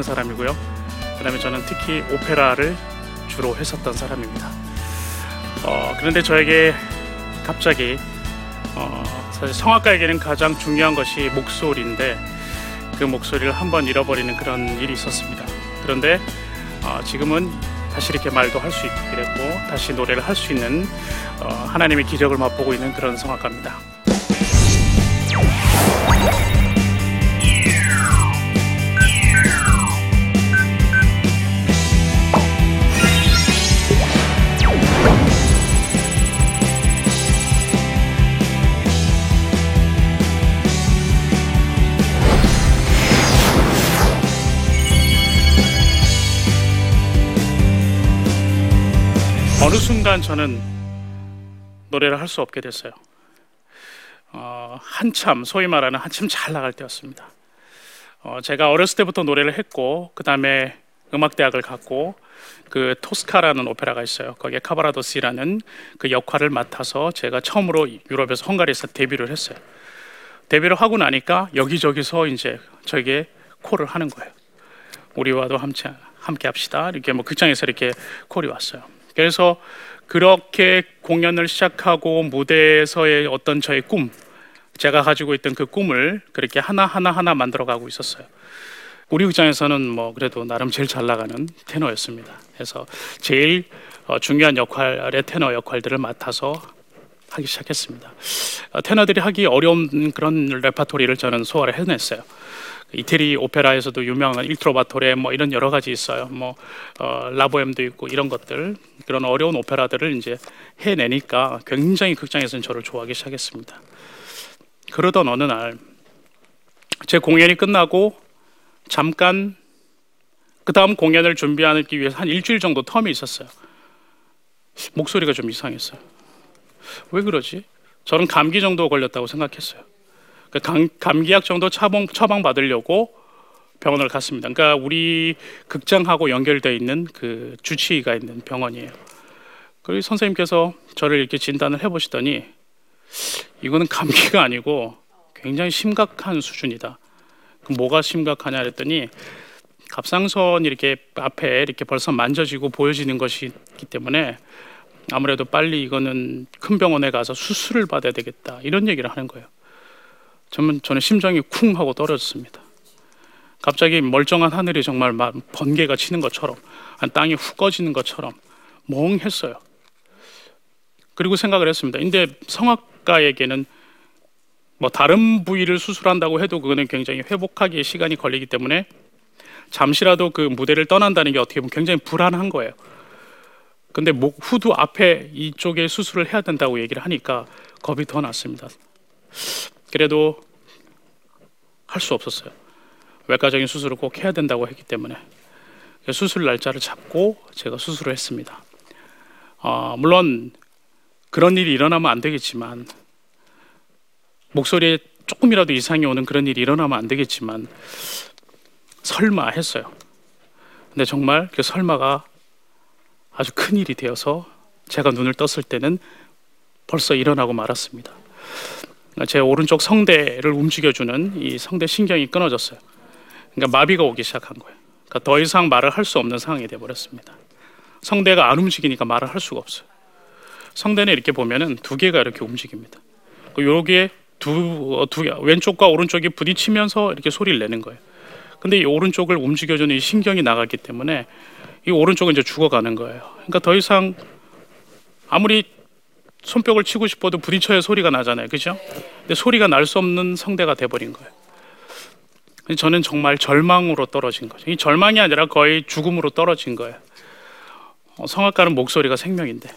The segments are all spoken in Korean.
하는 사람이고요. 그다음에 저는 특히 오페라를 주로 했었던 사람입니다. 어, 그런데 저에게 갑자기 어, 사실 성악가에게는 가장 중요한 것이 목소리인데 그 목소리를 한번 잃어버리는 그런 일이 있었습니다. 그런데 어, 지금은 다시 이렇게 말도 할 수 있게 됐고 다시 노래를 할 수 있는 어, 하나님의 기적을 맛보고 있는 그런 성악가입니다. 어느 순간 저는 노래를 할 수 없게 됐어요. 어, 한참 소위 말하는 한참 잘 나갈 때였습니다. 어, 제가 어렸을 때부터 노래를 했고 그 다음에 음악 대학을 갔고 그 토스카라는 오페라가 있어요. 거기에 카바라도시라는 그 역할을 맡아서 제가 처음으로 유럽에서 헝가리에서 데뷔를 했어요. 데뷔를 하고 나니까 여기저기서 이제 저에게 콜을 하는 거예요. 우리와도 함께 함께 합시다. 이렇게 뭐 극장에서 이렇게 콜이 왔어요. 그래서 그렇게 공연을 시작하고 무대에서의 어떤 저의 꿈, 제가 가지고 있던 그 꿈을 그렇게 하나 하나 하나 만들어 가고 있었어요. 우리 극장에서는 뭐 그래도 나름 제일 잘 나가는 테너였습니다. 그래서 제일 어, 중요한 역할의 테너 역할들을 맡아서 하기 시작했습니다. 어, 테너들이 하기 어려운 그런 레파토리를 저는 소화를 해냈어요. 이태리 오페라에서도 유명한 일트로바토레 뭐 이런 여러 가지 있어요. 뭐 어, 라보엠도 있고 이런 것들 그런 어려운 오페라들을 이제 해내니까 굉장히 극장에서는 저를 좋아하기 시작했습니다. 그러던 어느 날 제 공연이 끝나고 잠깐 그 다음 공연을 준비하기 위해서 한 일주일 정도 텀이 있었어요. 목소리가 좀 이상했어요. 왜 그러지? 저는 감기 정도 걸렸다고 생각했어요. 그 감기약 정도 처방, 받으려고 병원을 갔습니다. 그러니까 우리 극장하고 연결되어 있는 그 주치의가 있는 병원이에요. 그리고 선생님께서 저를 이렇게 진단을 해보시더니 이거는 감기가 아니고 굉장히 심각한 수준이다. 뭐가 심각하냐 그랬더니 갑상선 이렇게 앞에 이렇게 벌써 만져지고 보여지는 것이기 때문에 아무래도 빨리 이거는 큰 병원에 가서 수술을 받아야 되겠다 이런 얘기를 하는 거예요. 저는 저는 심장이 쿵 하고 떨어졌습니다. 갑자기 멀쩡한 하늘이 정말 번개가 치는 것처럼 땅이 훅 꺼지는 것처럼 멍했어요. 그리고 생각을 했습니다. 근데 성악가에게는 뭐 다른 부위를 수술한다고 해도 그거는 굉장히 회복하기에 시간이 걸리기 때문에 잠시라도 그 무대를 떠난다는 게 어떻게 보면 굉장히 불안한 거예요. 근데 목 후두 앞에 이쪽에 수술을 해야 된다고 얘기를 하니까 겁이 더 났습니다. 그래도 할 수 없었어요. 외과적인 수술을 꼭 해야 된다고 했기 때문에 수술 날짜를 잡고 제가 수술을 했습니다. 어, 물론 그런 일이 일어나면 안 되겠지만 목소리에 조금이라도 이상이 오는 그런 일이 일어나면 안 되겠지만 설마 했어요. 근데 정말 그 설마가 아주 큰 일이 되어서 제가 눈을 떴을 때는 벌써 일어나고 말았습니다. 제 오른쪽 성대를 움직여주는 이 성대 신경이 끊어졌어요. 그러니까 마비가 오기 시작한 거예요. 그러니까 더 이상 말을 할 수 없는 상황이 되어버렸습니다. 성대가 안 움직이니까 말을 할 수가 없어요. 성대는 이렇게 보면은 두 개가 이렇게 움직입니다. 여기에 두, 어, 두 개, 왼쪽과 오른쪽이 부딪히면서 이렇게 소리를 내는 거예요. 근데 이 오른쪽을 움직여주는 이 신경이 나갔기 때문에 이 오른쪽은 이제 죽어가는 거예요. 그러니까 더 이상 아무리 손뼉을 치고 싶어도 부딪혀야 소리가 나잖아요. 그죠? 근데 소리가 날 수 없는 성대가 돼버린 거예요. 저는 정말 절망으로 떨어진 거죠. 이 절망이 아니라 거의 죽음으로 떨어진 거예요. 어, 성악가는 목소리가 생명인데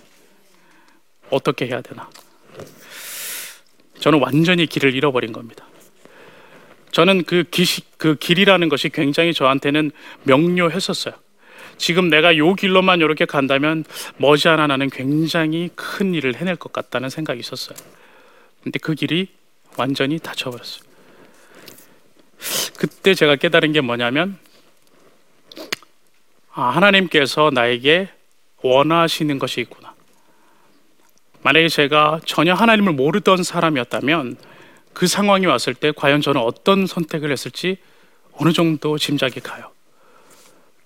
어떻게 해야 되나? 저는 완전히 길을 잃어버린 겁니다. 저는 그, 기시, 그 길이라는 것이 굉장히 저한테는 명료했었어요. 지금 내가 요 길로만 이렇게 간다면 머지않아 나는 굉장히 큰 일을 해낼 것 같다는 생각이 있었어요. 근데 그 길이 완전히 닫혀버렸어요. 그때 제가 깨달은 게 뭐냐면 아, 하나님께서 나에게 원하시는 것이 있구나. 만약에 제가 전혀 하나님을 모르던 사람이었다면 그 상황이 왔을 때 과연 저는 어떤 선택을 했을지 어느 정도 짐작이 가요.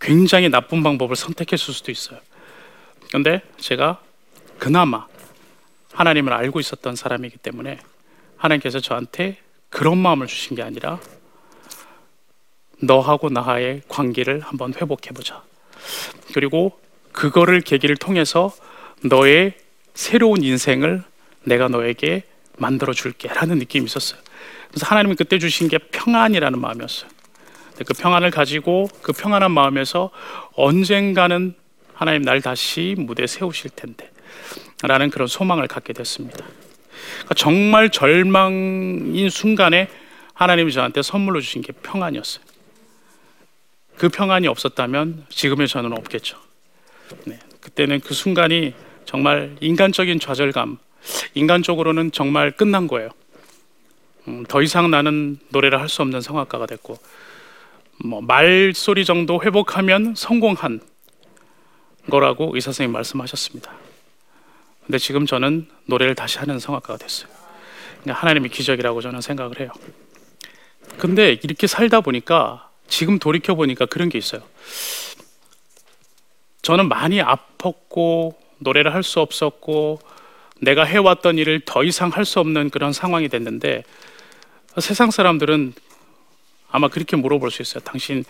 굉장히 나쁜 방법을 선택했을 수도 있어요. 그런데 제가 그나마 하나님을 알고 있었던 사람이기 때문에 하나님께서 저한테 그런 마음을 주신 게 아니라 너하고 나의 관계를 한번 회복해 보자. 그리고 그거를 계기를 통해서 너의 새로운 인생을 내가 너에게 만들어 줄게라는 느낌이 있었어요. 그래서 하나님이 그때 주신 게 평안이라는 마음이었어요. 그 평안을 가지고 그 평안한 마음에서 언젠가는 하나님 날 다시 무대 세우실 텐데 라는 그런 소망을 갖게 됐습니다. 그러니까 정말 절망인 순간에 하나님이 저한테 선물로 주신 게 평안이었어요. 그 평안이 없었다면 지금의 저는 없겠죠. 네, 그때는 그 순간이 정말 인간적인 좌절감, 인간적으로는 정말 끝난 거예요. 음, 더 이상 나는 노래를 할 수 없는 성악가가 됐고, 뭐 말소리 정도 회복하면 성공한 거라고 의사 선생님 말씀하셨습니다. 근데 지금 저는 노래를 다시 하는 성악가가 됐어요. 그러니까 하나님의 기적이라고 저는 생각을 해요. 근데 이렇게 살다 보니까 지금 돌이켜 보니까 그런 게 있어요. 저는 많이 아팠고 노래를 할 수 없었고 내가 해왔던 일을 더 이상 할 수 없는 그런 상황이 됐는데 세상 사람들은 아마 그렇게 물어볼 수 있어요. 당신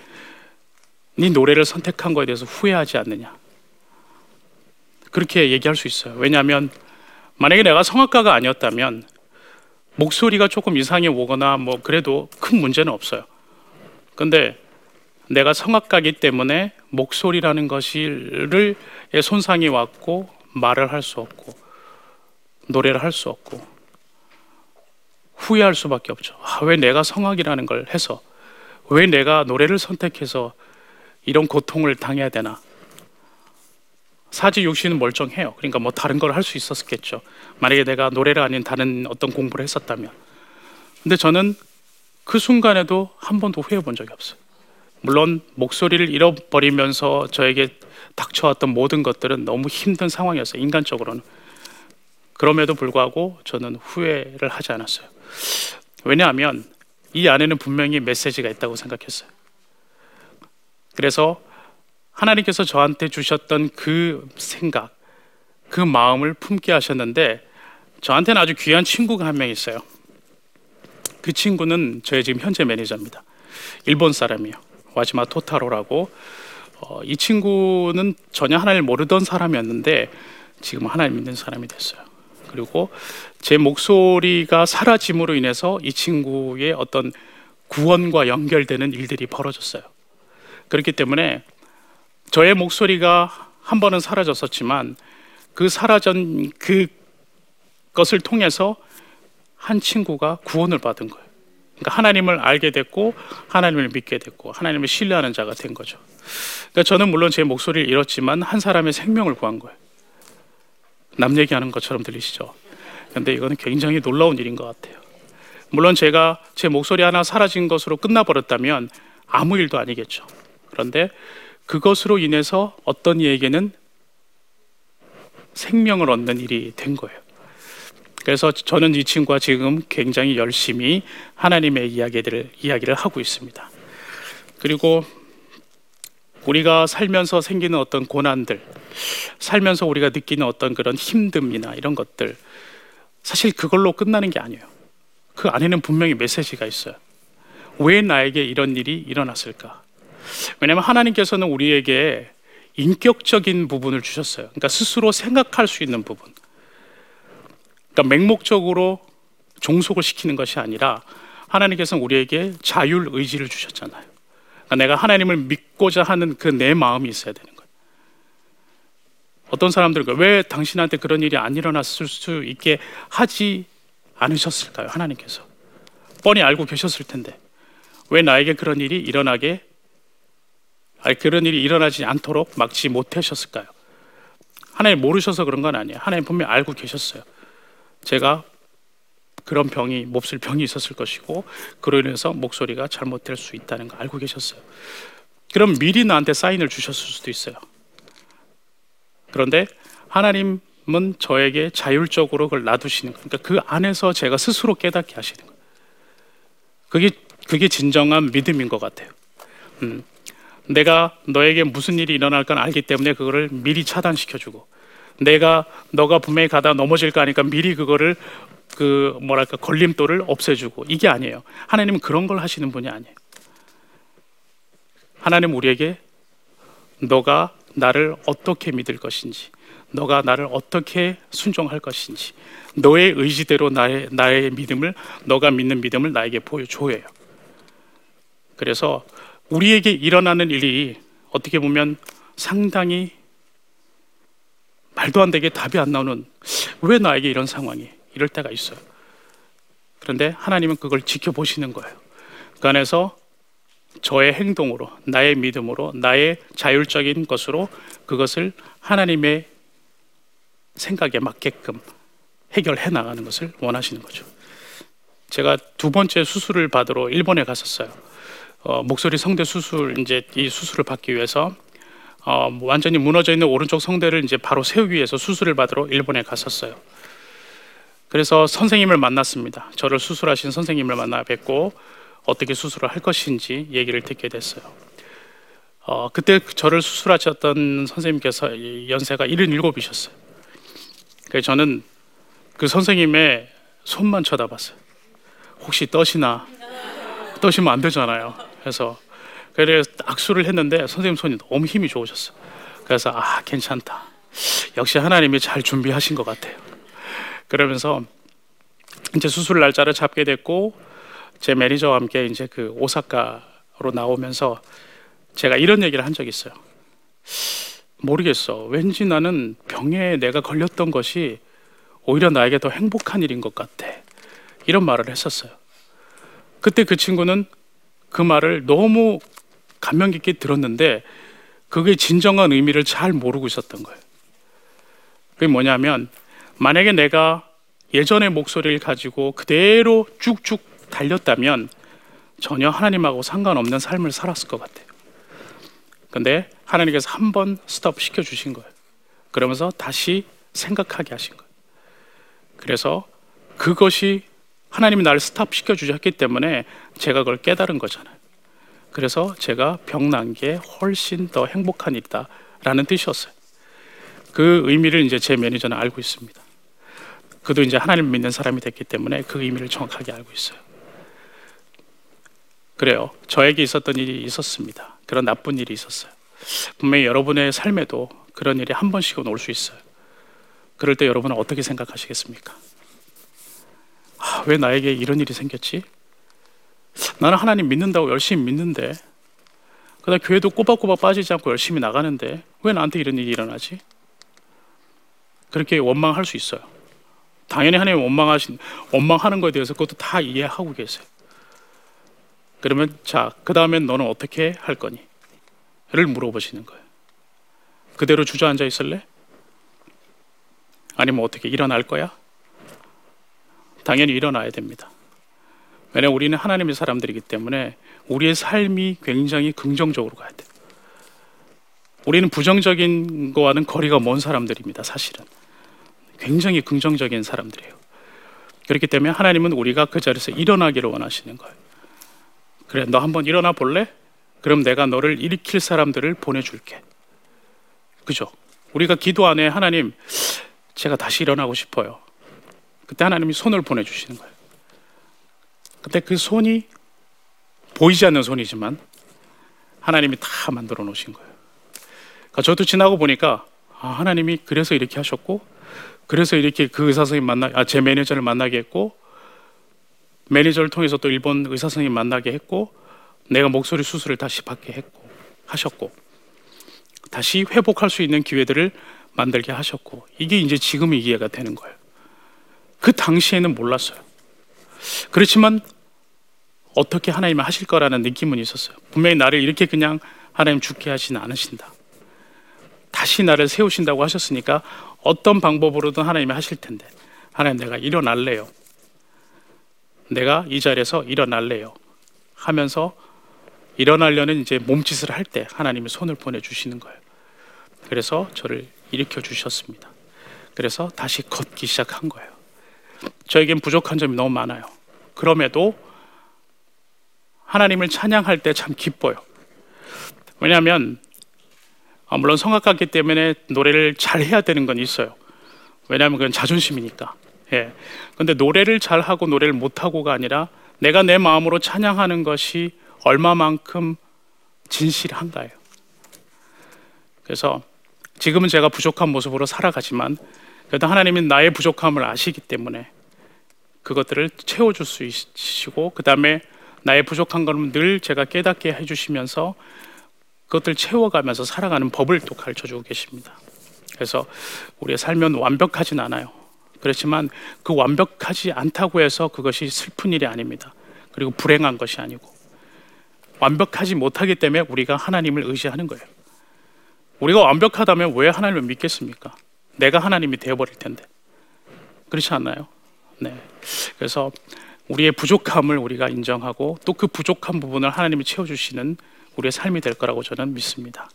네 노래를 선택한 거에 대해서 후회하지 않느냐? 그렇게 얘기할 수 있어요. 왜냐하면 만약에 내가 성악가가 아니었다면 목소리가 조금 이상해 오거나 뭐 그래도 큰 문제는 없어요. 근데 내가 성악가기 때문에 목소리라는 것을 손상이 왔고 말을 할 수 없고 노래를 할 수 없고 후회할 수밖에 없죠. 아, 왜 내가 성악이라는 걸 해서 왜 내가 노래를 선택해서 이런 고통을 당해야 되나? 사지 육신은 멀쩡해요. 그러니까 뭐 다른 걸 할 수 있었겠죠. 만약에 내가 노래를 아닌 다른 어떤 공부를 했었다면. 근데 저는 그 순간에도 한 번도 후회해 본 적이 없어요. 물론 목소리를 잃어버리면서 저에게 닥쳐왔던 모든 것들은 너무 힘든 상황이었어요. 인간적으로는. 그럼에도 불구하고 저는 후회를 하지 않았어요. 왜냐하면 이 안에는 분명히 메시지가 있다고 생각했어요. 그래서 하나님께서 저한테 주셨던 그 생각, 그 마음을 품게 하셨는데 저한테는 아주 귀한 친구가 한 명 있어요. 그 친구는 저의 지금 현재 매니저입니다. 일본 사람이요. 와지마 토타로라고. 어, 이 친구는 전혀 하나님을 모르던 사람이었는데 지금 하나님 믿는 사람이 됐어요. 그리고 제 목소리가 사라짐으로 인해서 이 친구의 어떤 구원과 연결되는 일들이 벌어졌어요. 그렇기 때문에 저의 목소리가 한 번은 사라졌었지만 그 사라진 그 것을 통해서 한 친구가 구원을 받은 거예요. 그러니까 하나님을 알게 됐고 하나님을 믿게 됐고 하나님을 신뢰하는 자가 된 거죠. 그러니까 저는 물론 제 목소리를 잃었지만 한 사람의 생명을 구한 거예요. 남 얘기하는 것처럼 들리시죠? 근데 이거는 굉장히 놀라운 일인 것 같아요. 물론 제가 제 목소리 하나 사라진 것으로 끝나버렸다면 아무 일도 아니겠죠. 그런데 그것으로 인해서 어떤 이에게는 생명을 얻는 일이 된 거예요. 그래서 저는 이 친구와 지금 굉장히 열심히 하나님의 이야기들을 이야기를 하고 있습니다. 그리고 우리가 살면서 생기는 어떤 고난들, 살면서 우리가 느끼는 어떤 그런 힘듦이나 이런 것들, 사실 그걸로 끝나는 게 아니에요. 그 안에는 분명히 메시지가 있어요. 왜 나에게 이런 일이 일어났을까? 왜냐하면 하나님께서는 우리에게 인격적인 부분을 주셨어요. 그러니까 스스로 생각할 수 있는 부분. 그러니까 맹목적으로 종속을 시키는 것이 아니라 하나님께서는 우리에게 자율 의지를 주셨잖아요. 그러니까 내가 하나님을 믿고자 하는 그 내 마음이 있어야 되는 거예요. 어떤 사람들은 왜 당신한테 그런 일이 안 일어났을 수 있게 하지 않으셨을까요? 하나님께서 뻔히 알고 계셨을 텐데 왜 나에게 그런 일이 일어나게 아니, 그런 일이 일어나지 않도록 막지 못하셨을까요? 하나님 모르셔서 그런 건 아니에요. 하나님 분명히 알고 계셨어요. 제가 그런 병이 몹쓸 병이 있었을 것이고 그로 인해서 목소리가 잘못될 수 있다는 거 알고 계셨어요. 그럼 미리 나한테 사인을 주셨을 수도 있어요. 그런데 하나님 하나님은 저에게 자율적으로 그걸 놔두시는 거예요. 그러니까 그 안에서 제가 스스로 깨닫게 하시는 거예요. 그게 그게 진정한 믿음인 것 같아요. 음, 내가 너에게 무슨 일이 일어날 건 알기 때문에 그거를 미리 차단시켜주고, 내가 너가 분명히 가다 넘어질 거 아니까 미리 그거를 그 뭐랄까 걸림돌을 없애주고 이게 아니에요. 하나님은 그런 걸 하시는 분이 아니에요. 하나님 우리에게 너가 나를 어떻게 믿을 것인지, 너가 나를 어떻게 순종할 것인지, 너의 의지대로 나의 나의 믿음을 너가 믿는 믿음을 나에게 보여줘요. 그래서 우리에게 일어나는 일이 어떻게 보면 상당히 말도 안 되게 답이 안 나오는 왜 나에게 이런 상황이 이럴 때가 있어요. 그런데 하나님은 그걸 지켜보시는 거예요. 그 안에서 저의 행동으로, 나의 믿음으로, 나의 자율적인 것으로 그것을 하나님의 생각에 맞게끔 해결해 나가는 것을 원하시는 거죠. 제가 두 번째 수술을 받으러 일본에 갔었어요. 어, 목소리 성대 수술 이제 이 수술을 받기 위해서 어, 완전히 무너져 있는 오른쪽 성대를 이제 바로 세우기 위해서 수술을 받으러 일본에 갔었어요. 그래서 선생님을 만났습니다. 저를 수술하신 선생님을 만나 뵙고 어떻게 수술을 할 것인지 얘기를 듣게 됐어요. 어, 그때 저를 수술하셨던 선생님께서 연세가 77이셨어요. 그래서 저는 그 선생님의 손만 쳐다봤어요. 혹시 떠시나? 떠시면 안 되잖아요. 그래서 그래서 악수를 했는데 선생님 손이 너무 힘이 좋으셨어요. 그래서 아 괜찮다. 역시 하나님이 잘 준비하신 것 같아요. 그러면서 이제 수술 날짜를 잡게 됐고 제 매니저와 함께 이제 그 오사카로 나오면서 제가 이런 얘기를 한 적이 있어요. 모르겠어. 왠지 나는 병에 내가 걸렸던 것이 오히려 나에게 더 행복한 일인 것 같아. 이런 말을 했었어요. 그때 그 친구는 그 말을 너무 감명 깊게 들었는데 그게 진정한 의미를 잘 모르고 있었던 거예요. 그게 뭐냐면 만약에 내가 예전의 목소리를 가지고 그대로 쭉쭉 달렸다면 전혀 하나님하고 상관없는 삶을 살았을 것 같아요. 근데 하나님께서 한 번 스톱 시켜 주신 거예요. 그러면서 다시 생각하게 하신 거예요. 그래서 그것이 하나님이 나를 스탑 시켜 주셨기 때문에 제가 그걸 깨달은 거잖아요. 그래서 제가 병난 게 훨씬 더 행복한 일이다라는 뜻이었어요. 그 의미를 이제 제 매니저는 알고 있습니다. 그도 이제 하나님 믿는 사람이 됐기 때문에 그 의미를 정확하게 알고 있어요. 그래요. 저에게 있었던 일이 있었습니다. 그런 나쁜 일이 있었어요. 분명히 여러분의 삶에도 그런 일이 한 번씩은 올 수 있어요. 그럴 때 여러분은 어떻게 생각하시겠습니까? 아, 왜 나에게 이런 일이 생겼지? 나는 하나님 믿는다고 열심히 믿는데, 그다음 교회도 꼬박꼬박 빠지지 않고 열심히 나가는데 왜 나한테 이런 일이 일어나지? 그렇게 원망할 수 있어요. 당연히 하나님 원망하신 원망하는 것에 대해서 그것도 다 이해하고 계세요. 그러면 자, 그 다음엔 너는 어떻게 할 거니? 를 물어보시는 거예요. 그대로 주저앉아 있을래? 아니면 어떻게 일어날 거야? 당연히 일어나야 됩니다. 왜냐하면 우리는 하나님의 사람들이기 때문에 우리의 삶이 굉장히 긍정적으로 가야 돼요. 우리는 부정적인 거와는 거리가 먼 사람들입니다, 사실은. 굉장히 긍정적인 사람들이에요. 그렇기 때문에 하나님은 우리가 그 자리에서 일어나기를 원하시는 거예요. 그래, 너 한번 일어나 볼래? 그럼 내가 너를 일으킬 사람들을 보내줄게. 그죠? 우리가 기도 안에 하나님, 제가 다시 일어나고 싶어요. 그때 하나님이 손을 보내주시는 거예요. 그때 그 손이 보이지 않는 손이지만 하나님이 다 만들어 놓으신 거예요. 그러니까 저도 지나고 보니까 아, 하나님이 그래서 이렇게 하셨고 그래서 이렇게 그 의사 선생님 만나 아, 제 매니저를 만나게 했고 매니저를 통해서 또 일본 의사 선생님 만나게 했고 내가 목소리 수술을 다시 받게 했고 하셨고 다시 회복할 수 있는 기회들을 만들게 하셨고 이게 이제 지금의 이해가 되는 거예요. 그 당시에는 몰랐어요. 그렇지만 어떻게 하나님을 하실 거라는 느낌은 있었어요. 분명히 나를 이렇게 그냥 하나님 죽게 하지는 않으신다. 다시 나를 세우신다고 하셨으니까 어떤 방법으로든 하나님이 하실 텐데 하나님 내가 일어날래요. 내가 이 자리에서 일어날래요. 하면서 일어나려는 이제 몸짓을 할 때 하나님이 손을 보내 주시는 거예요. 그래서 저를 일으켜 주셨습니다. 그래서 다시 걷기 시작한 거예요. 저에겐 부족한 점이 너무 많아요. 그럼에도 하나님을 찬양할 때 참 기뻐요. 왜냐하면 아, 물론 성악가기 때문에 노래를 잘 해야 되는 건 있어요. 왜냐하면 그건 자존심이니까. 예. 근데 노래를 잘 하고 노래를 못 하고가 아니라 내가 내 마음으로 찬양하는 것이 얼마만큼 진실한가요? 그래서 지금은 제가 부족한 모습으로 살아가지만 그래도 하나님은 나의 부족함을 아시기 때문에 그것들을 채워줄 수 있으시고 그 다음에 나의 부족한 것은 늘 제가 깨닫게 해주시면서 그것들 채워가면서 살아가는 법을 또 가르쳐 주고 계십니다. 그래서 우리의 삶은 완벽하진 않아요. 그렇지만 그 완벽하지 않다고 해서 그것이 슬픈 일이 아닙니다. 그리고 불행한 것이 아니고 완벽하지 못하기 때문에 우리가 하나님을 의지하는 거예요. 우리가 완벽하다면 왜 하나님을 믿겠습니까? 내가 하나님이 되어버릴 텐데. 그렇지 않나요? 네. 그래서 우리의 부족함을 우리가 인정하고 또 그 부족한 부분을 하나님이 채워주시는 우리의 삶이 될 거라고 저는 믿습니다.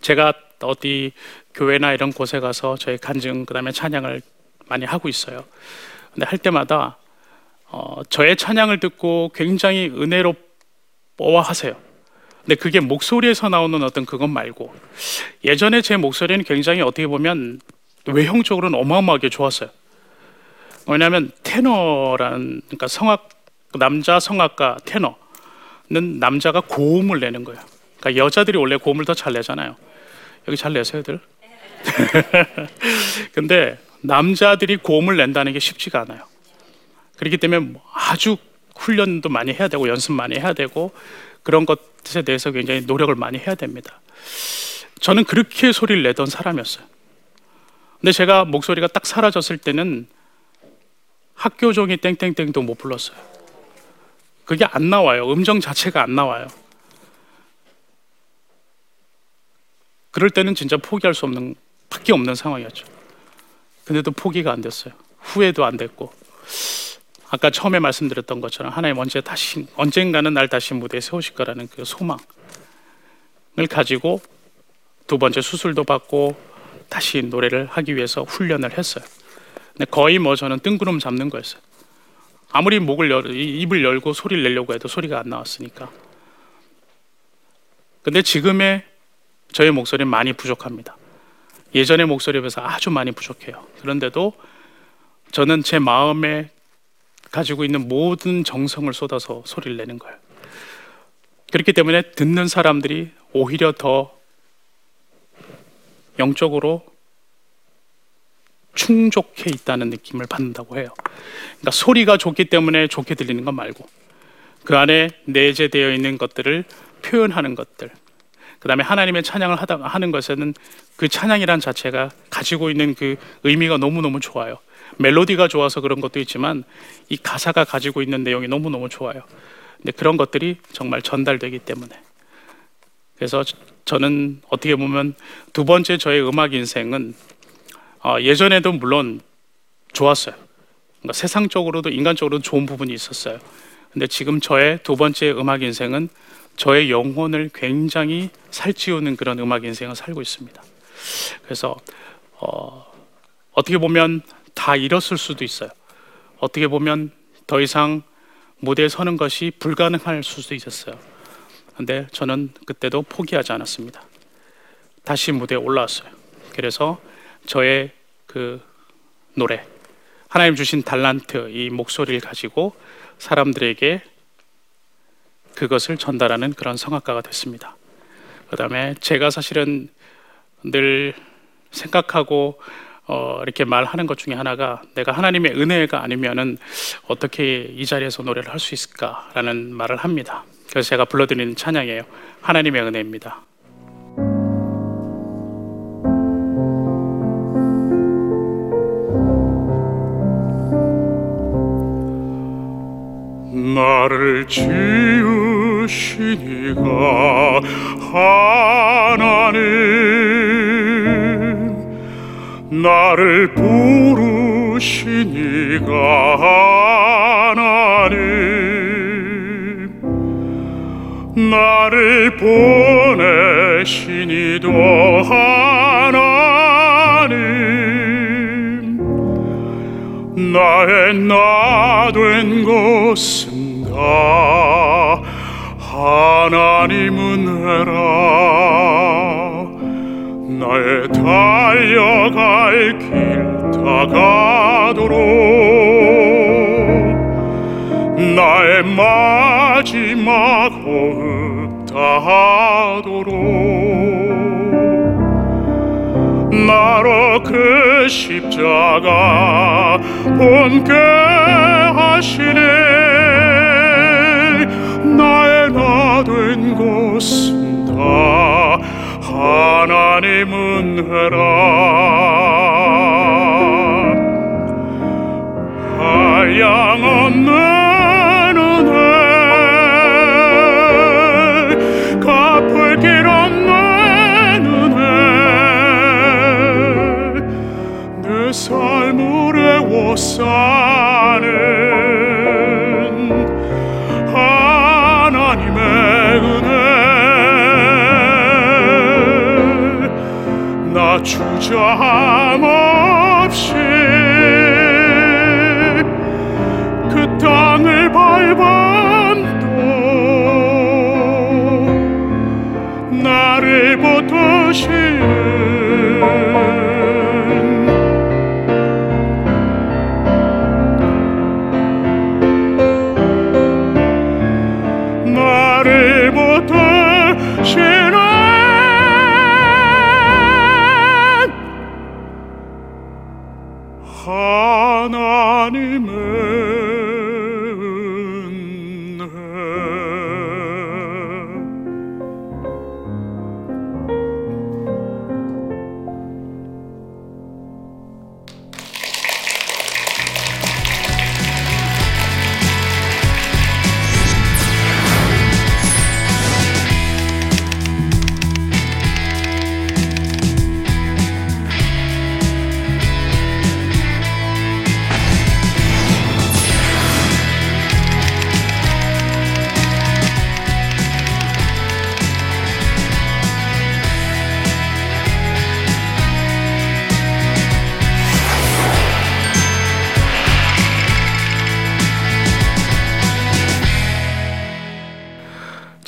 제가 어디 교회나 이런 곳에 가서 저희 간증 그다음에 찬양을 많이 하고 있어요. 근데 할 때마다 어, 저의 찬양을 듣고 굉장히 은혜롭워하세요. 근데 그게 목소리에서 나오는 어떤 그것 말고 예전에 제 목소리는 굉장히 어떻게 보면 외형적으로는 어마어마하게 좋았어요. 왜냐하면 테너라는 그러니까 성악 남자 성악가 테너 는 남자가 고음을 내는 거예요. 그러니까 여자들이 원래 고음을 더 잘 내잖아요. 여기 잘 내세요 들. 근데 남자들이 고음을 낸다는 게 쉽지가 않아요. 그렇기 때문에 아주 훈련도 많이 해야 되고 연습 많이 해야 되고 그런 것에 대해서 굉장히 노력을 많이 해야 됩니다. 저는 그렇게 소리를 내던 사람이었어요. 근데 제가 목소리가 딱 사라졌을 때는 학교 종이 땡땡땡도 못 불렀어요. 그게 안 나와요. 음정 자체가 안 나와요. 그럴 때는 진짜 포기할 수 없는 밖에 없는 상황이었죠. 근데도 포기가 안 됐어요. 후회도 안 됐고 아까 처음에 말씀드렸던 것처럼 하나님 언제 다시 언젠가는 날 다시 무대에 세우실 거라는 그 소망을 가지고 두 번째 수술도 받고 다시 노래를 하기 위해서 훈련을 했어요. 근데 거의 뭐 저는 뜬구름 잡는 거였어요. 아무리 목을 열, 입을 열고 소리를 내려고 해도 소리가 안 나왔으니까. 근데 지금의 저의 목소리는 많이 부족합니다. 예전의 목소리에 비해서 아주 많이 부족해요. 그런데도 저는 제 마음에 가지고 있는 모든 정성을 쏟아서 소리를 내는 거예요. 그렇기 때문에 듣는 사람들이 오히려 더 영적으로 충족해 있다는 느낌을 받는다고 해요. 그러니까 소리가 좋기 때문에 좋게 들리는 것 말고 그 안에 내재되어 있는 것들을 표현하는 것들. 그 다음에 하나님의 찬양을 하다, 하는 것에는 그 찬양이란 자체가 가지고 있는 그 의미가 너무너무 좋아요. 멜로디가 좋아서 그런 것도 있지만 이 가사가 가지고 있는 내용이 너무너무 좋아요. 근데 그런 것들이 정말 전달되기 때문에 그래서 저는 어떻게 보면 두 번째 저의 음악 인생은 어, 예전에도 물론 좋았어요. 그러니까 세상적으로도 인간적으로도 좋은 부분이 있었어요. 근데 지금 저의 두 번째 음악 인생은 저의 영혼을 굉장히 살찌우는 그런 음악 인생을 살고 있습니다. 그래서 어, 어떻게 보면 다 잃었을 수도 있어요. 어떻게 보면 더 이상 무대에 서는 것이 불가능할 수도 있었어요. 근데 저는 그때도 포기하지 않았습니다. 다시 무대에 올라왔어요. 그래서 저의 그 노래 하나님 주신 달란트 이 목소리를 가지고 사람들에게 그것을 전달하는 그런 성악가가 됐습니다. 그다음에 제가 사실은 늘 생각하고 어, 이렇게 말하는 것 중에 하나가 내가 하나님의 은혜가 아니면은 어떻게 이 자리에서 노래를 할 수 있을까라는 말을 합니다. 그래서 제가 불러드리는 찬양이에요. 하나님의 은혜입니다. 나를 지으신 이가 하나님. 나를 부르신 이가 하나님. 나를 보내신 이도 하나님. 나의 나 된 것은 다 하나님 은혜라. 나의 달려갈 길 다가도록. 나의 마지막 호흡 다하도록. 나로 그 십자가 본게 하시네 된 것은 다. 하나님 은혜라. 한량 없는 은혜 갚을 길 없는 은혜 내 삶을 애워싸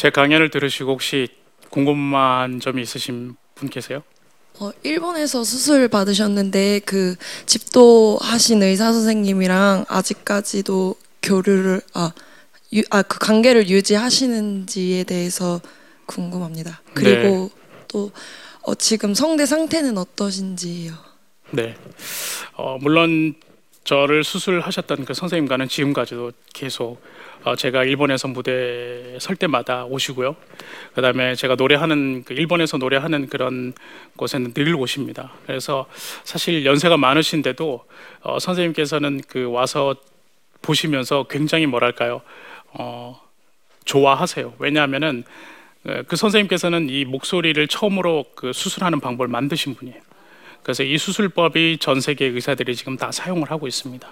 제 강연을 들으시고 혹시 궁금한 점이 있으신 분 계세요? 어, 일본에서 수술 받으셨는데 그 집도하신 의사 선생님이랑 아직까지도 교류를 아아그 관계를 유지하시는지에 대해서 궁금합니다. 그리고 또 어, 지금 성대 상태는 어떠신지요? 네. 어, 물론 저를 수술하셨던 그 선생님과는 지금까지도 계속 어, 제가 일본에서 무대 설 때마다 오시고요. 그다음에 제가 노래하는 그 일본에서 노래하는 그런 곳에는 늘 오십니다. 그래서 사실 연세가 많으신데도 어, 선생님께서는 그 와서 보시면서 굉장히 뭐랄까요? 어, 좋아하세요. 왜냐하면은 어, 그 선생님께서는 이 목소리를 처음으로 그 수술하는 방법을 만드신 분이에요. 그래서 이 수술법이 전 세계 의사들이 지금 다 사용을 하고 있습니다.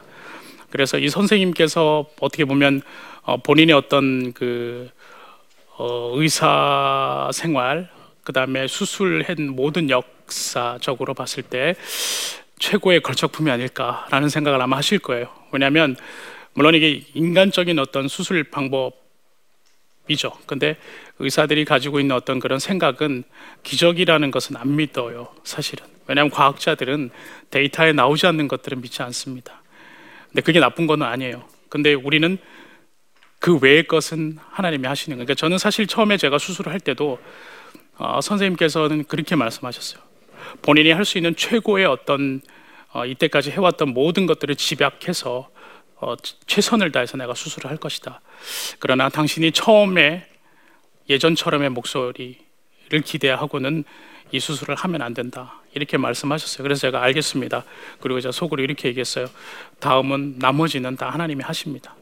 그래서 이 선생님께서 어떻게 보면 어, 본인의 어떤 그 어, 의사 생활, 그 다음에 수술한 모든 역사적으로 봤을 때 최고의 걸작품이 아닐까라는 생각을 아마 하실 거예요. 왜냐하면 물론 이게 인간적인 어떤 수술 방법이죠. 근데 의사들이 가지고 있는 어떤 그런 생각은 기적이라는 것은 안 믿어요. 사실은. 왜냐하면 과학자들은 데이터에 나오지 않는 것들은 믿지 않습니다. 근데 그게 나쁜 건 아니에요. 근데 우리는 그 외의 것은 하나님이 하시는 거예요. 그러니까 저는 사실 처음에 제가 수술을 할 때도 어, 선생님께서는 그렇게 말씀하셨어요. 본인이 할 수 있는 최고의 어떤 어, 이때까지 해왔던 모든 것들을 집약해서 어, 최선을 다해서 내가 수술을 할 것이다. 그러나 당신이 처음에 예전처럼의 목소리를 기대하고는 이 수술을 하면 안 된다. 이렇게 말씀하셨어요. 그래서 제가 알겠습니다. 그리고 제가 속으로 이렇게 얘기했어요. 다음은 나머지는 다 하나님이 하십니다.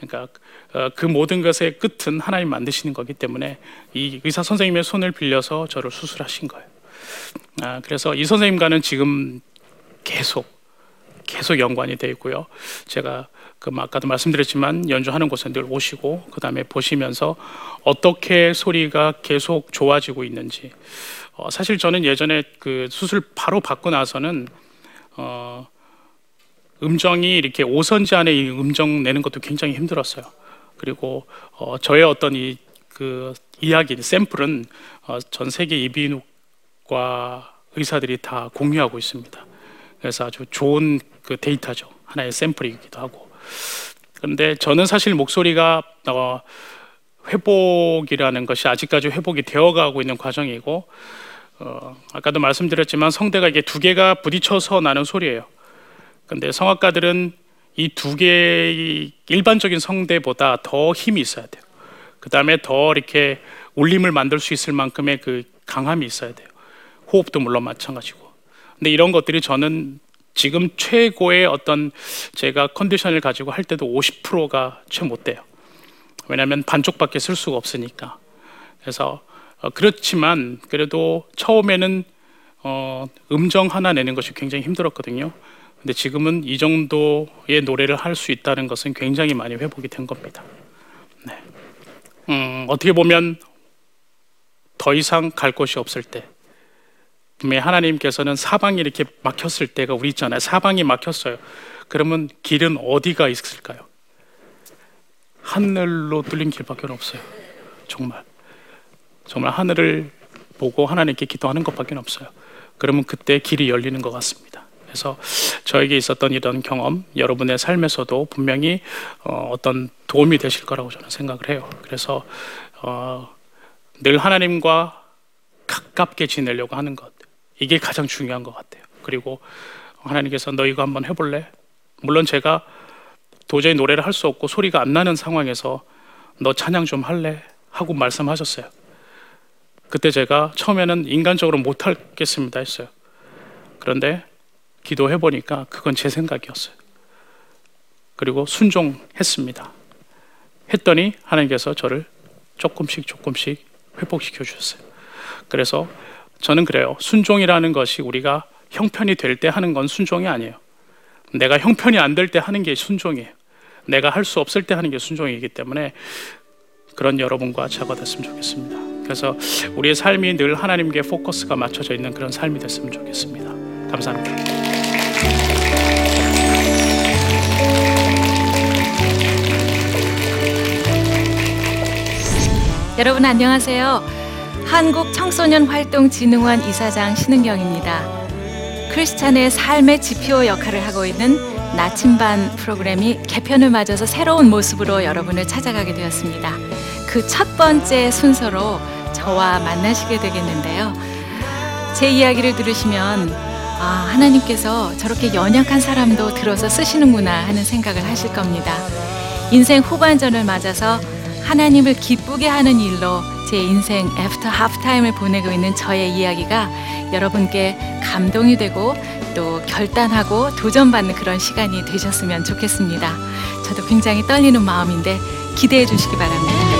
그러니까 어, 그 모든 것의 끝은 하나님 만드시는 거기 때문에 이 의사 선생님의 손을 빌려서 저를 수술하신 거예요. 아, 그래서 이 선생님과는 지금 계속 계속 연관이 되어 있고요. 제가 그 아까도 말씀드렸지만 연주하는 곳에 늘 오시고 그 다음에 보시면서 어떻게 소리가 계속 좋아지고 있는지. 어, 사실 저는 예전에 그 수술 바로 받고 나서는 어, 음정이 이렇게 오선지 안에 이 음정 내는 것도 굉장히 힘들었어요. 그리고 어, 저의 어떤 이 그 이야기 샘플은 어, 전 세계 이비인후과 의사들이 다 공유하고 있습니다. 그래서 아주 좋은 그 데이터죠. 하나의 샘플이기도 하고. 그런데 저는 사실 목소리가 어, 회복이라는 것이 아직까지 회복이 되어가고 있는 과정이고 어, 아까도 말씀드렸지만 성대가 이게 두 개가 부딪혀서 나는 소리예요. 근데 성악가들은 이 두 개의 일반적인 성대보다 더 힘이 있어야 돼요. 그 다음에 더 이렇게 울림을 만들 수 있을 만큼의 그 강함이 있어야 돼요. 호흡도 물론 마찬가지고. 근데 이런 것들이 저는 지금 최고의 어떤 제가 컨디션을 가지고 할 때도 50%가 채 못 돼요. 왜냐하면 반쪽밖에 쓸 수가 없으니까. 그래서 어, 그렇지만 그래도 처음에는 어, 음정 하나 내는 것이 굉장히 힘들었거든요. 근데 지금은 이 정도의 노래를 할 수 있다는 것은 굉장히 많이 회복이 된 겁니다. 네. 음, 어떻게 보면 더 이상 갈 곳이 없을 때 분명히 하나님께서는 사방이 이렇게 막혔을 때가 우리 있잖아요. 사방이 막혔어요. 그러면 길은 어디가 있을까요? 하늘로 뚫린 길밖에 없어요. 정말. 정말 하늘을 보고 하나님께 기도하는 것밖에 없어요. 그러면 그때 길이 열리는 것 같습니다. 그래서 저에게 있었던 이런 경험, 여러분의 삶에서도 분명히 어, 떤 도움이 되실 거라고 저는 생각을 해요. 그래서 어, 늘 하나님과 가깝게 지내려고 하는 것, 이게 가장 중요한 것 같아요. 그리고 하나님께서 너 이거 한번 해볼래? 물론 제가 도저히 노래를 할 수 없고 소리가 안 나는 상황에서 너 찬양 좀 할래? 하고 말씀하셨어요. 그때 제가 처음에는 인간적으로 못하겠습니다 했어요. 그런데 기도해 보니까 그건 제 생각이었어요. 그리고 순종했습니다. 했더니 하나님께서 저를 조금씩 조금씩 회복시켜 주셨어요. 그래서 저는 그래요. 순종이라는 것이 우리가 형편이 될 때 하는 건 순종이 아니에요. 내가 형편이 안 될 때 하는 게 순종이에요. 내가 할 수 없을 때 하는 게 순종이기 때문에 그런 여러분과 제가 됐으면 좋겠습니다. 그래서 우리의 삶이 늘 하나님께 포커스가 맞춰져 있는 그런 삶이 됐으면 좋겠습니다. 감사합니다. 여러분 안녕하세요. 한국 청소년 활동 진흥원 이사장 신은경입니다. 크리스찬의 삶의 지표 역할을 하고 있는 나침반 프로그램이 개편을 맞아서 새로운 모습으로 여러분을 찾아가게 되었습니다. 그 첫 번째 순서로 저와 만나시게 되겠는데요. 제 이야기를 들으시면 아, 하나님께서 저렇게 연약한 사람도 들어서 쓰시는구나 하는 생각을 하실 겁니다. 인생 후반전을 맞아서 하나님을 기쁘게 하는 일로 제 인생 after 하프타임을 보내고 있는 저의 이야기가 여러분께 감동이 되고 또 결단하고 도전받는 그런 시간이 되셨으면 좋겠습니다. 저도 굉장히 떨리는 마음인데 기대해 주시기 바랍니다.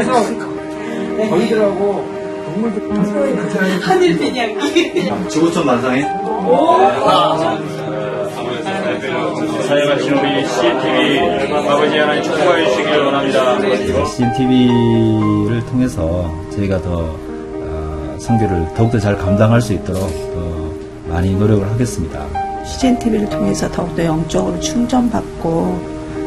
하나님께서 저희들하고 하늘 배냥이. 지구촌 만상에 사역하신 우리 CNTV 아버지 하나님 축복하여 주시길 원합니다. CNTV를 통해서 저희가 더 어, 성교를 더욱더 잘 감당할 수 있도록 더 많이 노력을 하겠습니다. CGN TV를 통해서 더욱더 영적으로 충전받고 아,